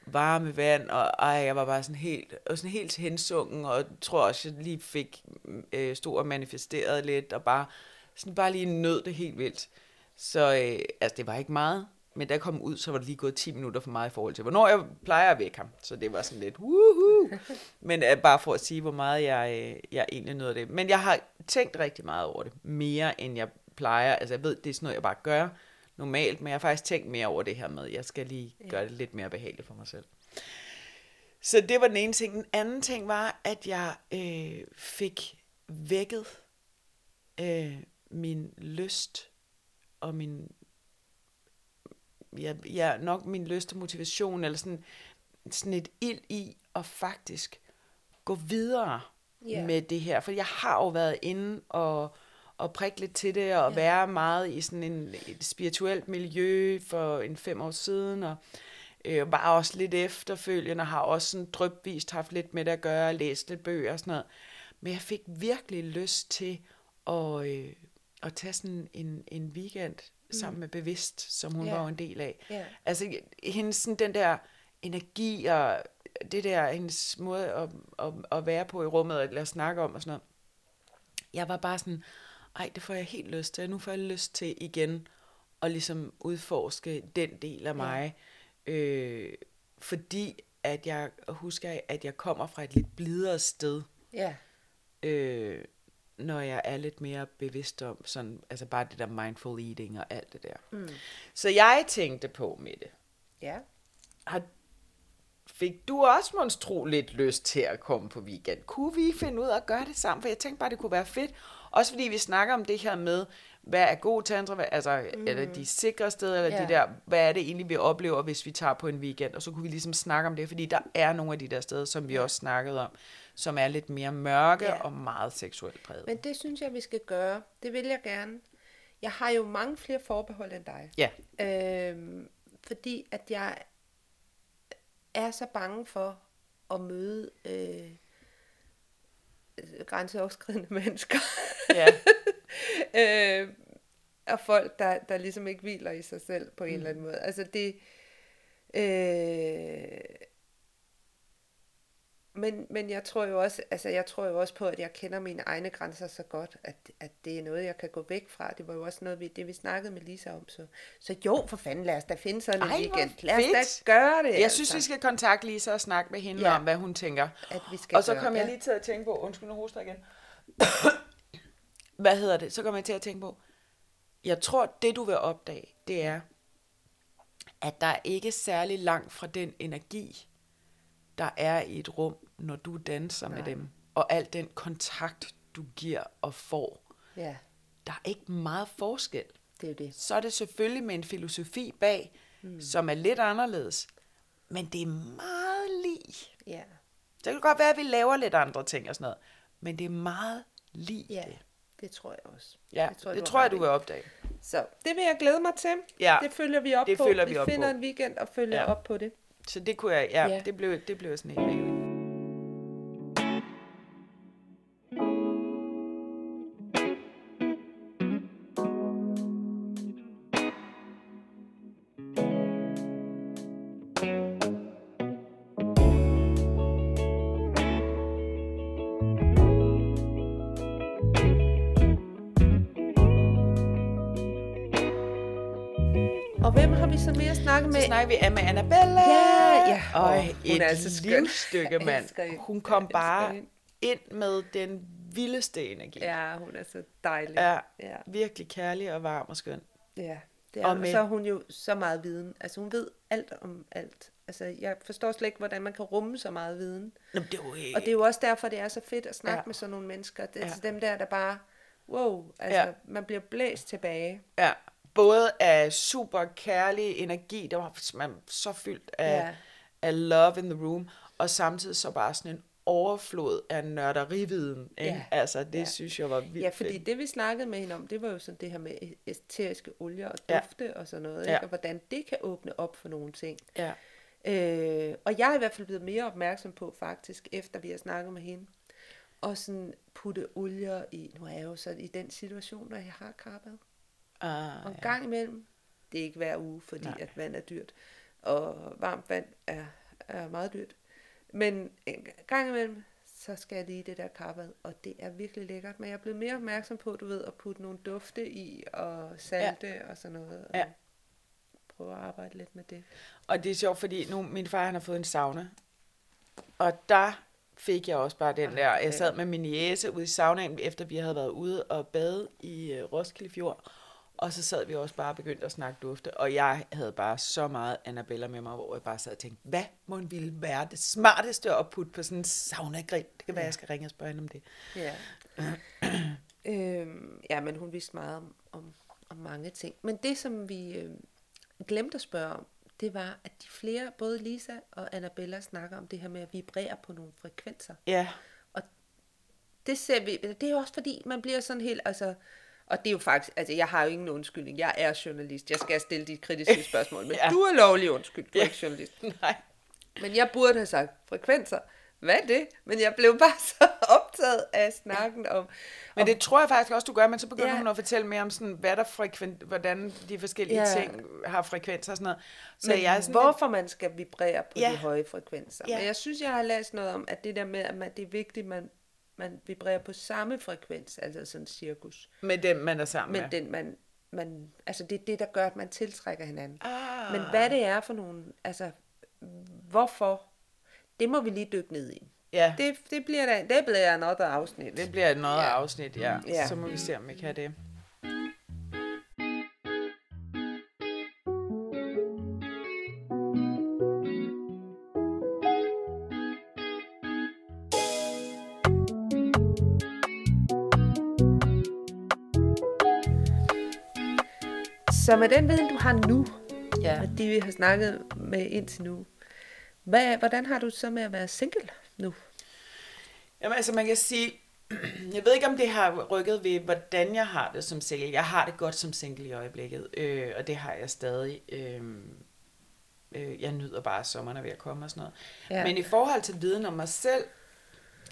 Varme vand, og ej, jeg var bare sådan helt, og sådan helt hensungen, og tror også, jeg lige fik øh, stod og manifesteret lidt, og bare, sådan bare lige nød det helt vildt. Så øh, altså, det var ikke meget, men da jeg kom ud, så var det lige gået 10 minutter for meget i forhold til, hvornår jeg plejer at vække ham. Så det var sådan lidt, woohoo! (laughs) Men øh, bare for at sige, hvor meget jeg, øh, jeg egentlig nød det. Men jeg har tænkt rigtig meget over det, mere end jeg plejer. Altså jeg ved, det er sådan noget, jeg bare gør normalt, men jeg har faktisk tænkt mere over det her med, jeg skal lige gøre det lidt mere behageligt for mig selv. Så det var den ene ting. Den anden ting var, at jeg øh, fik vækket øh, min lyst og min ja, ja, nok min lyst og motivation, eller sådan, sådan et ild i at faktisk gå videre yeah. med det her. For jeg har jo været inde og, og prikke lidt til det, og Ja. være meget i sådan en, et spirituelt miljø for en fem år siden, og øh, var også lidt efterfølgende, har også sådan drøbvist haft lidt med det at gøre, læst lidt bøger og sådan noget. Men jeg fik virkelig lyst til at, øh, at tage sådan en, en weekend sammen med Bevidst, som hun Ja. var en del af. Ja. Altså hendes sådan den der energi og det der, hendes måde at, at, at være på i rummet og lade snakke om og sådan noget. Jeg var bare sådan, ej, det får jeg helt lyst til. Nu får jeg lyst til igen at ligesom udforske den del af mig. Øh, fordi at jeg husker, at jeg kommer fra et lidt blidere sted Ja. øh, når jeg er lidt mere bevidst om sådan, altså bare det der mindful eating og alt det der. Mm. Så jeg tænkte på med det. Ja. Har, fik du også monstro lidt lyst til at komme på weekend? Kunne vi finde ud af at gøre det sammen? For jeg tænkte bare, det kunne være fedt. Også fordi vi snakker om det her med, hvad er god tantra, hvad, altså mm. er det de sikre steder, eller Ja. de der, hvad er det egentlig, vi oplever, hvis vi tager på en weekend? Og så kunne vi ligesom snakke om det, fordi der er nogle af de der steder, som vi også snakkede om, som er lidt mere mørke Ja. og meget seksuelt præget. Men det synes jeg, vi skal gøre. Det vil jeg gerne. Jeg har jo mange flere forbehold end dig. Ja, Øhm, fordi at jeg er så bange for at møde øh, grænseoverskridende (laughs) mennesker. ja, øh, og folk, der, der ligesom ikke hviler i sig selv på en mm. eller anden måde. Altså det... Øh, men, men jeg tror jo også, altså jeg tror jo også på, at jeg kender mine egne grænser så godt, at, at det er noget, jeg kan gå væk fra. Det var jo også noget, vi, det vi snakkede med Lisa om. Så, så jo, for fanden, lad os da finde sådan en Ej, weekend. Lad os fedt. da gøre det. jeg synes, vi skal kontakte Lisa og snakke med hende Ja. om, hvad hun tænker. At vi skal Og så kom jeg lige til at tænke på, undskyld, nu hoster igen. (coughs) Hvad hedder det? Så kom jeg til at tænke på, jeg tror, det du vil opdage, det er, at der er ikke særlig langt fra den energi, der er i et rum, når du danser Nej. med dem. Og al den kontakt, du giver og får. Ja, Der er ikke meget forskel. det er det. Så er det selvfølgelig med en filosofi bag, mm. som er lidt anderledes. Men det er meget lige. Ja. Det kan godt være, at vi laver lidt andre ting og sådan noget. men det er meget lige Ja, det. Det tror jeg også. Ja, det tror det jeg, tror jeg, du vil opdage. Så det vil jeg glæde mig til. Ja, det følger vi op det på. følger vi vi op finder på. en weekend og følger Ja. op på det. Så det kunne jeg, ja, Ja. det blev, det blev sådan en snakker vi med Annabella. Ja, ja. Og hun et er altså Jeg mand. Hun kom bare ind med den vildeste energi. Ja, hun er så dejlig. Ja, ja. virkelig kærlig og varm og skøn. Ja, det er, Og og med- så har hun jo så meget viden. Altså hun ved alt om alt. Altså jeg forstår slet ikke, hvordan man kan rumme så meget viden. Nå, men det er jo, Og det er jo også derfor, det er så fedt at snakke Ja. med sådan nogle mennesker. Det er Ja. altså dem der, der bare, wow, altså ja. man bliver blæst tilbage. Ja, både af super kærlig energi, der var man så fyldt af, Ja. af love in the room, og samtidig så bare sådan en overflod af nørderividen. Ikke? Ja. Altså, det Ja. synes jeg var vildt Ja, fordi det vi snakkede med hende om, det var jo sådan det her med æteriske olier og Ja. dufte og sådan noget, Ja. ikke? og hvordan det kan åbne op for nogle ting. Ja. Øh, og jeg er i hvert fald blevet mere opmærksom på faktisk, efter vi har snakket med hende, og sådan putte olier i, nu er jeg jo så i den situation, når jeg har karpet, Ah, og en gang imellem, det er ikke hver uge, fordi Nej. At vand er dyrt, og varmt vand er, er meget dyrt, men en gang imellem, så skal jeg lige det der karpet, og det er virkelig lækkert, men jeg er blevet mere opmærksom på, du ved, at putte nogle dufte i, og salte ja. og sådan noget, og Ja. prøve at arbejde lidt med det. Og det er sjovt, fordi nu min far han har fået en sauna. Og der fik jeg også bare den der. Jeg sad med min jæse ude i saunaen, efter vi havde været ude og bade i uh, Roskilde Fjord. Og så sad vi også bare og begyndte at snakke dufte. Og jeg havde bare så meget Annabella med mig, hvor jeg bare sad og tænkte, hvad må en ville være det smarteste at putte på sådan en sauna-grill? Det kan være, jeg skal ringe og spørge hende om det. Ja. (clears throat) øhm, ja, men hun vidste meget om, om, om mange ting. Men det, som vi øh, glemte at spørge om, det var, at de flere, både Lisa og Annabella, snakker om det her med at vibrere på nogle frekvenser. Ja, Det ser vi, det er jo også fordi, man bliver sådan helt, altså, og det er jo faktisk, altså jeg har jo ingen undskyldning, jeg er journalist, jeg skal stille de kritiske (laughs) spørgsmål, men Ja. du er lovlig undskyld, du er Ja. ikke journalist. (laughs) nej. Men jeg burde have sagt frekvenser, hvad er det? Men jeg blev bare (laughs) så optaget af snakken om, Men det tror jeg faktisk også, du gør, men så begynder ja. Hun at fortælle mere om, sådan, hvad der frekvent, hvordan de forskellige ja. Ting har frekvenser og sådan noget. Så Men jeg er sådan hvorfor man skal vibrere på Ja. de høje frekvenser. Ja. Men jeg synes, jeg har læst noget om, at det der med, at det er vigtigt, man, man vibrerer på samme frekvens, altså sådan en cirkus. med dem, man er sammen Men med. den, man, man, altså det er det, der gør, at man tiltrækker hinanden. Ah. Men hvad det er for nogle, altså hvorfor, det må vi lige dykke ned i. Ja, det, Det, bliver der, det bliver another afsnit. det bliver et noget. Ja. afsnit, ja. Ja. Så må vi se, om vi kan det. Så med den viden, du har nu, Ja. og de vi har snakket med indtil nu, hvad, hvordan har du så med at være single nu? Jamen altså, man kan sige, (clears throat) jeg ved ikke, om det har rykket ved, hvordan jeg har det som single. Jeg har det godt som single i øjeblikket, øh, og det har jeg stadig. Øh, øh, jeg nyder bare, at sommeren er ved at komme og sådan noget. Ja. Men i forhold til viden om mig selv,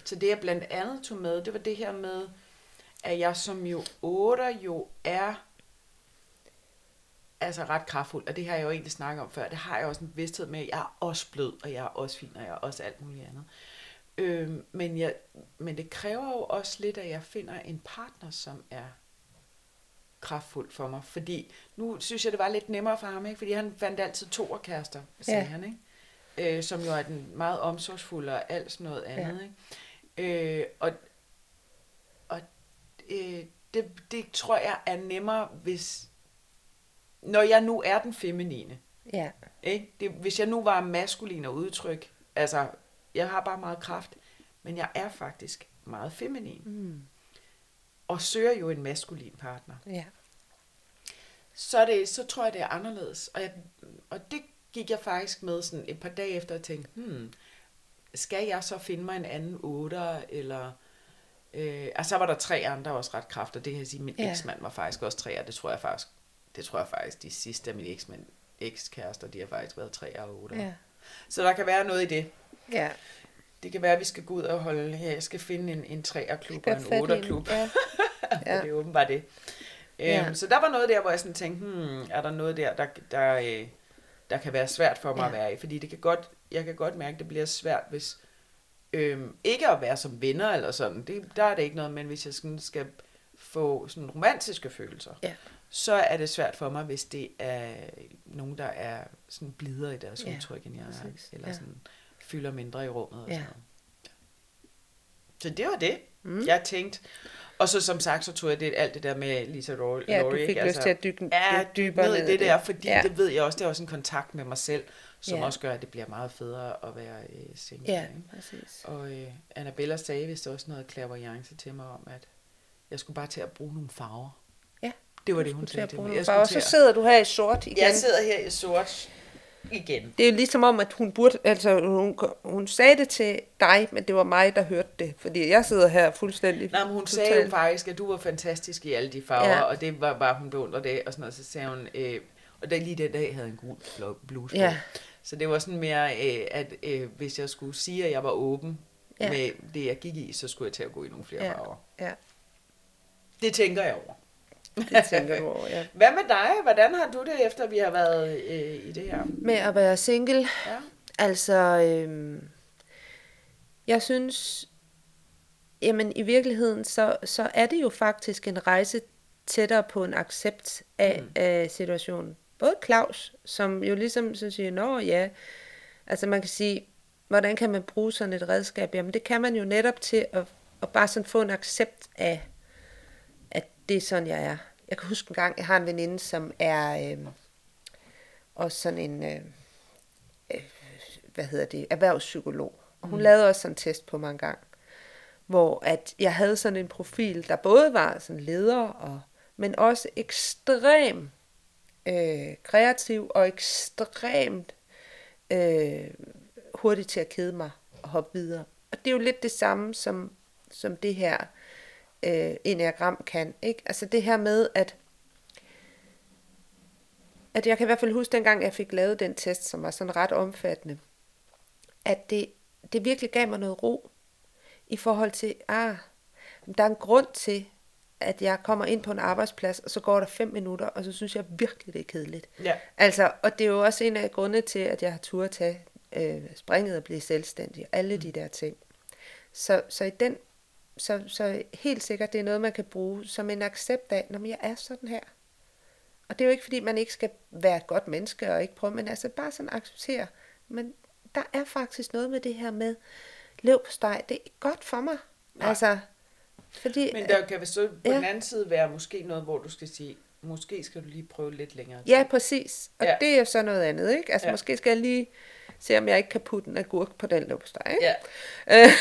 så det jeg blandt andet tog med, det var det her med, at jeg som jo 8 jo er altså ret kraftfuld, og det har jeg jo egentlig snakket om før, det har jeg også en vidsthed med, jeg er også blød, og jeg er også fin, og jeg er også alt muligt andet. Øh, men, jeg, men det kræver jo også lidt, at jeg finder en partner, som er kraftfuld for mig. Fordi nu synes jeg, det var lidt nemmere for ham, ikke? fordi han fandt altid to kærester, sagde ja. Han, ikke? Øh, som jo er den meget omsorgsfulde og alt sådan noget andet. Ja. Ikke? Øh, og og øh, det, det tror jeg er nemmere, hvis når jeg nu er den feminine. Ja. Ikke? Det, hvis jeg nu var maskulin og udtryk, altså, jeg har bare meget kraft, men jeg er faktisk meget feminin. Mm. Og søger jo en maskulin partner. Ja. Så, det, så tror jeg, det er anderledes. Og, jeg, og det gik jeg faktisk med sådan et par dage efter og tænkte, hmm, skal jeg så finde mig en anden otter, eller Øh, og så var der tre andre også ret kraftige. Det kan jeg sige, min ja. eksmand var faktisk også tre, og det tror jeg faktisk, det tror jeg faktisk, de sidste af mine eksmænd, ekskærester, de har faktisk været tre og otte. Ja. Så der kan være noget i det. Ja. Det kan være, at vi skal gå ud og holde her. Jeg skal finde en, en træerklub og Skal en fat i otterklub. Ja. Ja. (laughs) Ja. det er åbenbart det. Ja. Øhm, så der var noget der, hvor jeg sådan tænkte, hmm, er der noget der, der, der, øh, der kan være svært for mig Ja. at være i? Fordi det kan godt, jeg kan godt mærke, at det bliver svært, hvis øhm, ikke at være som venner eller sådan, det, der er det ikke noget, men hvis jeg sådan skal få sådan romantiske følelser, Ja. Så er det svært for mig, hvis det er nogen, der er sådan blidere i deres Ja, udtryk, end jeg er, eller Ja. sådan fylder mindre i rummet. Og Ja. sådan noget. Så det var det, Mm. jeg tænkte. Og så som sagt, så tog jeg det, alt det der med Lisa Laurie. Ja, du Laurie, fik ikke? lyst til at dykke ja, dybere ned i det der, fordi Ja. det ved jeg også, det er også en kontakt med mig selv, som Ja. også gør, at det bliver meget federe at være øh, single. Ja, præcis. Og øh, Annabella sagde vist også noget clairvoyance til mig om, at jeg skulle bare til at bruge nogle farver. Det var det, hun sagde til mig. Jeg skulle Så sidder du her i sort igen. Jeg sidder her i sort igen. Det er jo ligesom om, at hun burde, altså hun, hun sagde det til dig, men det var mig, der hørte det. Fordi jeg sidder her fuldstændig Nej, men hun sagde jo faktisk, at du var fantastisk i alle de farver, Ja. og det var bare, hun beundrede det, og sådan noget. Så sagde hun, øh, og der, lige den dag havde en gul bluse på. Ja. Så det var sådan mere, øh, at øh, hvis jeg skulle sige, at jeg var åben ja. med det, jeg gik i, så skulle jeg til at gå i nogle flere Ja. farver. Ja, Det tænker jeg over. Det tænker du over, ja. (laughs) Hvad med dig? Hvordan har du det, efter vi har været øh, i det her? Med at være single, Ja. altså, øhm, jeg synes, jamen i virkeligheden, så, så er det jo faktisk en rejse tættere på en accept af, mm. af situationen. Både Claus, som jo ligesom så siger, nå ja, altså man kan sige, hvordan kan man bruge sådan et redskab? Jamen det kan man jo netop til at, at bare sådan få en accept af, det er sådan, jeg er. Jeg kan huske en gang, jeg har en veninde, som er øh, også sådan en, øh, øh, hvad hedder det, erhvervspsykolog. Og hun mm. lavede også sådan en test på mig en gang, hvor at jeg havde sådan en profil, der både var sådan leder, og, men også ekstrem øh, kreativ og ekstremt øh, hurtigt til at kede mig og hoppe videre. Og det er jo lidt det samme, som, som det her øh, enneagram kan. Ikke? Altså det her med, at at jeg kan i hvert fald huske dengang, jeg fik lavet den test, som var sådan ret omfattende, at det, det virkelig gav mig noget ro i forhold til, ah, der er en grund til, at jeg kommer ind på en arbejdsplads, og så går der fem minutter, og så synes jeg virkelig, det er kedeligt. Ja. Altså, og det er jo også en af grundene til, at jeg har tur at tage øh, springet og blive selvstændig, alle de der ting. Så, så i den, så, så helt sikkert, det er noget, man kan bruge som en accept af, når jeg er sådan her. Og det er jo ikke, fordi man ikke skal være et godt menneske og ikke prøve, men altså bare sådan acceptere. Men der er faktisk noget med det her med lev på steg. Det er godt for mig. Nej. Altså, fordi, Men der kan vel så på Ja. den anden side være måske noget, hvor du skal sige, måske skal du lige prøve lidt længere. Ja, præcis. Og ja. Det er jo så noget andet, ikke? Altså. Ja. måske skal jeg lige se, om jeg ikke kan putte en agurk på den ikke? Ja.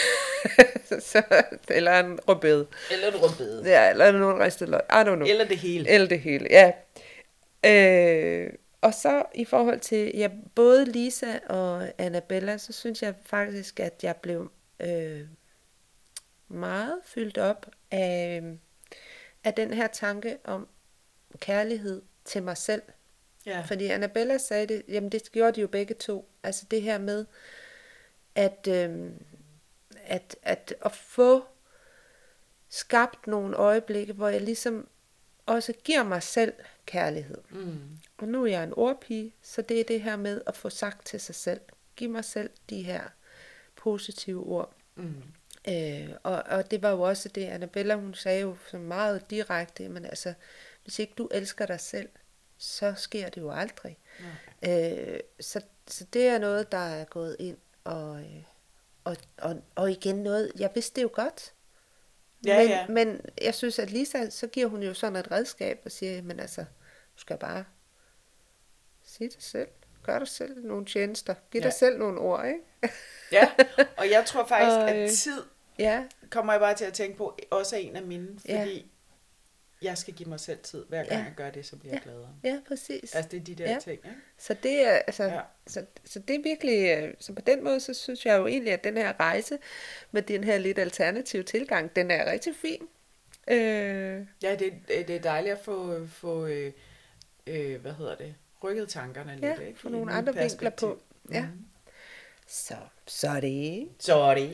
(laughs) Så, eller en rødbede. Eller et rødbede. Ja, eller nogen ristet løg. I don't know. Eller det hele. Eller det hele, ja. Øh, og så i forhold til ja, både Lisa og Annabella, så synes jeg faktisk, at jeg blev øh, meget fyldt op af, af den her tanke om kærlighed til mig selv. Ja. Fordi Annabella sagde det, jamen det gjorde de jo begge to. Altså det her med, at, øhm, at, at, at få skabt nogle øjeblikke, hvor jeg ligesom også giver mig selv kærlighed. Mm. Og nu er jeg en ordpige, så det er det her med at få sagt til sig selv. Giv mig selv de her positive ord. Mm. Øh, og, og det var jo også det, Annabella hun sagde jo så meget direkte, men altså, hvis ikke du elsker dig selv, så sker det jo aldrig. Øh, så, så det er noget, der er gået ind, og, øh, og, og, og igen noget, jeg vidste det jo godt. Ja, men, ja. men jeg synes, at Lisa, så giver hun jo sådan et redskab og siger, men altså, du skal bare sige det selv. Gør dig selv nogle tjenester. Giv ja. Ja. dig selv nogle ord, ikke? (laughs) Ja, og jeg tror faktisk, Og, øh, at tid ja, kommer jeg bare til at tænke på, også er en af mine, Ja. fordi jeg skal give mig selv tid. Hver gang Ja. jeg gør det, så bliver jeg gladere. Ja, præcis. Altså, det er de der Ja. ting, ikke? Så det er, altså, Ja. ja. så, så det er virkelig, øh, så på den måde, så synes jeg jo egentlig, at den her rejse med den her lidt alternative tilgang, den er rigtig fin. Øh, Ja, det, det er dejligt at få, få øh, øh, hvad hedder det, rykket tankerne Ja, lidt, ikke? få nogle andre vinkler på. Ja. Mhm. så, så er det. Sorry.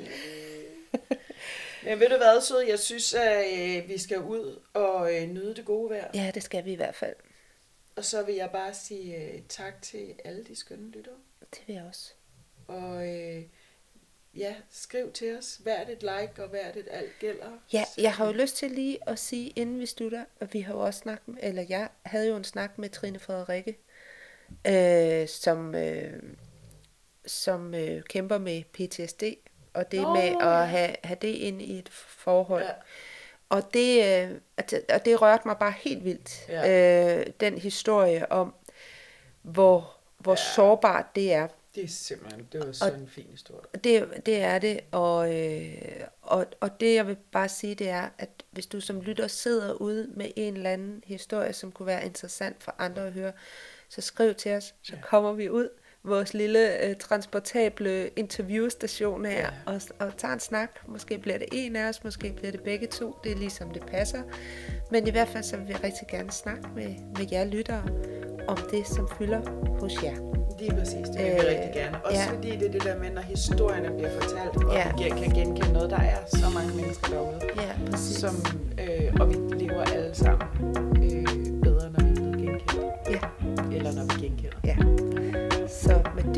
Men ved du hvad, sød? Jeg synes, at øh, vi skal ud og øh, nyde det gode vejr. Ja, det skal vi i hvert fald. Og så vil jeg bare sige øh, tak til alle de skønne lyttere. Det vil jeg også. Og øh, ja, skriv til os. Hvert et like og hvert et alt gælder. Ja, jeg har jo lyst til lige at sige, inden vi slutter, at vi har jo også snakket med, eller jeg havde jo en snak med Trine Frederikke, øh, som, øh, som øh, kæmper med PTSD, og det Nå, med at have, have det ind i et forhold. Ja. Og det, øh, og det rørte mig bare helt vildt, Ja. øh, den historie om, hvor, hvor Ja. sårbart det er. Det er simpelthen, det var sådan en fin historie. Det, det er det, og, øh, og, og det jeg vil bare sige, det er, at hvis du som lytter sidder ude med en eller anden historie, som kunne være interessant for andre at høre, så skriv til os, så Ja. kommer vi ud, vores lille øh, transportable interviewstation her, Ja. og, og tager en snak. Måske bliver det en af os, måske bliver det begge to, det er ligesom det passer. Men i hvert fald så vil vi rigtig gerne snakke med, med jer lyttere om det, som fylder hos jer. Lige præcis, det vil vi Øh, rigtig gerne. Også ja. fordi det er det der med, når historierne bliver fortalt, og Ja. vi kan genkende noget, der er så mange mennesker derude, Ja, præcis. som, øh, og vi lever alle sammen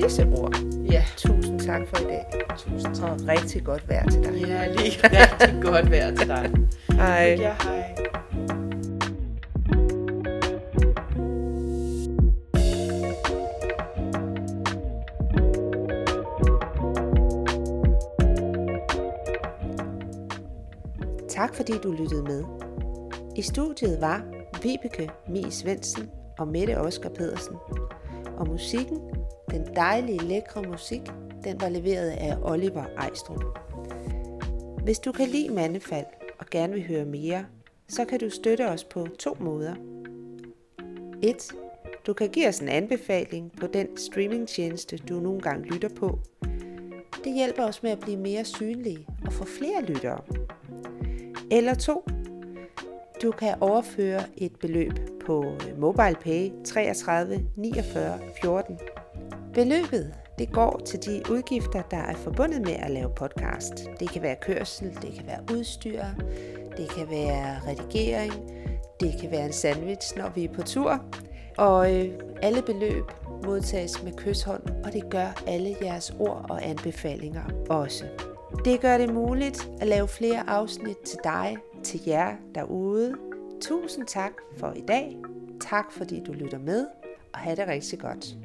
Disse ord, Ja, tusind tak for i dag. tusind tak. Og rigtig godt vejr til dig. Ja, lige rigtig godt vejr til dig. Hej. Ja, hej. Tak fordi du lyttede med. I studiet var Vibeke Mie Svendsen og Mette Oskar Pedersen. Og musikken, den dejlige, lækre musik, den var leveret af Oliver Ejstrup. Hvis du kan lide Mandefald og gerne vil høre mere, så kan du støtte os på to måder. 1. Du kan give os en anbefaling på den streamingtjeneste, du nogle gange lytter på. Det hjælper os med at blive mere synlige og få flere lyttere. Eller 2. Du kan overføre et beløb på øh, MobilePay 33 49 14. Beløbet det går til de udgifter, der er forbundet med at lave podcast. Det kan være kørsel, det kan være udstyr, det kan være redigering, det kan være en sandwich, når vi er på tur. Og øh, alle beløb modtages med kysshånd, og det gør alle jeres ord og anbefalinger også. Det gør det muligt at lave flere afsnit til dig, til jer derude. Tusind tak for i dag. Tak fordi du lytter med, og have det rigtig godt.